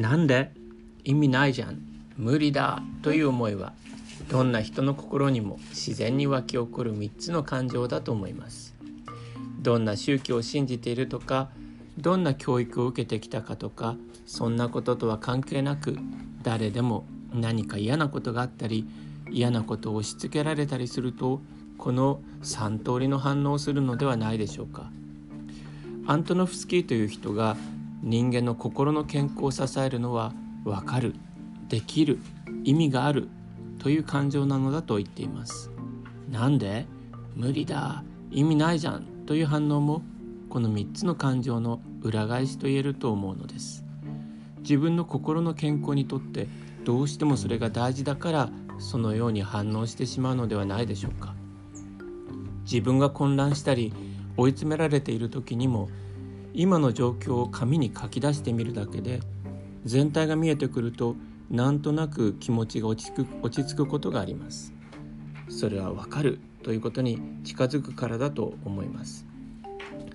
なんで？意味ないじゃん。無理だ。という思いはどんな人の心にも自然に湧き起こる3つの感情だと思います。どんな宗教を信じているとかどんな教育を受けてきたかとかそんなこととは関係なく誰でも何か嫌なことがあったり嫌なことを押し付けられたりするとこの3通りの反応をするのではないでしょうか。アントノフスキーという人が人間の心の健康を支えるのは分かるできる意味があるという感情なのだと言っています。なんで？無理だ。意味ないじゃん。という反応もこの3つの感情の裏返しと言えると思うのです。自分の心の健康にとってどうしてもそれが大事だからそのように反応してしまうのではないでしょうか。自分が混乱したり追い詰められている時にも今の状況を紙に書き出してみるだけで全体が見えてくるとなんとなく気持ちが落ち着く落ち着くことがあります。それはわかるということに近づくからだと思います。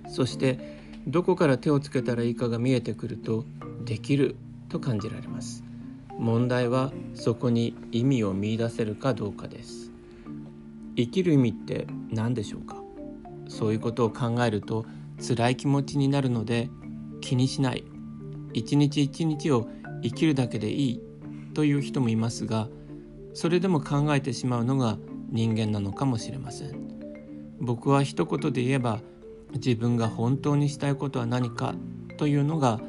そしてどこから手をつけたらいいかが見えてくるとできると感じられます。問題はそこに意味を見いだせるかどうかです。生きる意味って何でしょうか？そういうことを考えると辛い気持ちになるので気にしない。一日一日を生きるだけでいいという人もいますがそれでも考えてしまうのが人間なのかもしれません。僕は一言で言えば自分が本当にしたいことは何かというのが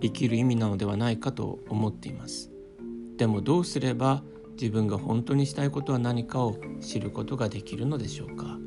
生きる意味なのではないかと思っています。でもどうすれば自分が本当にしたいことは何かを知ることができるのでしょうか。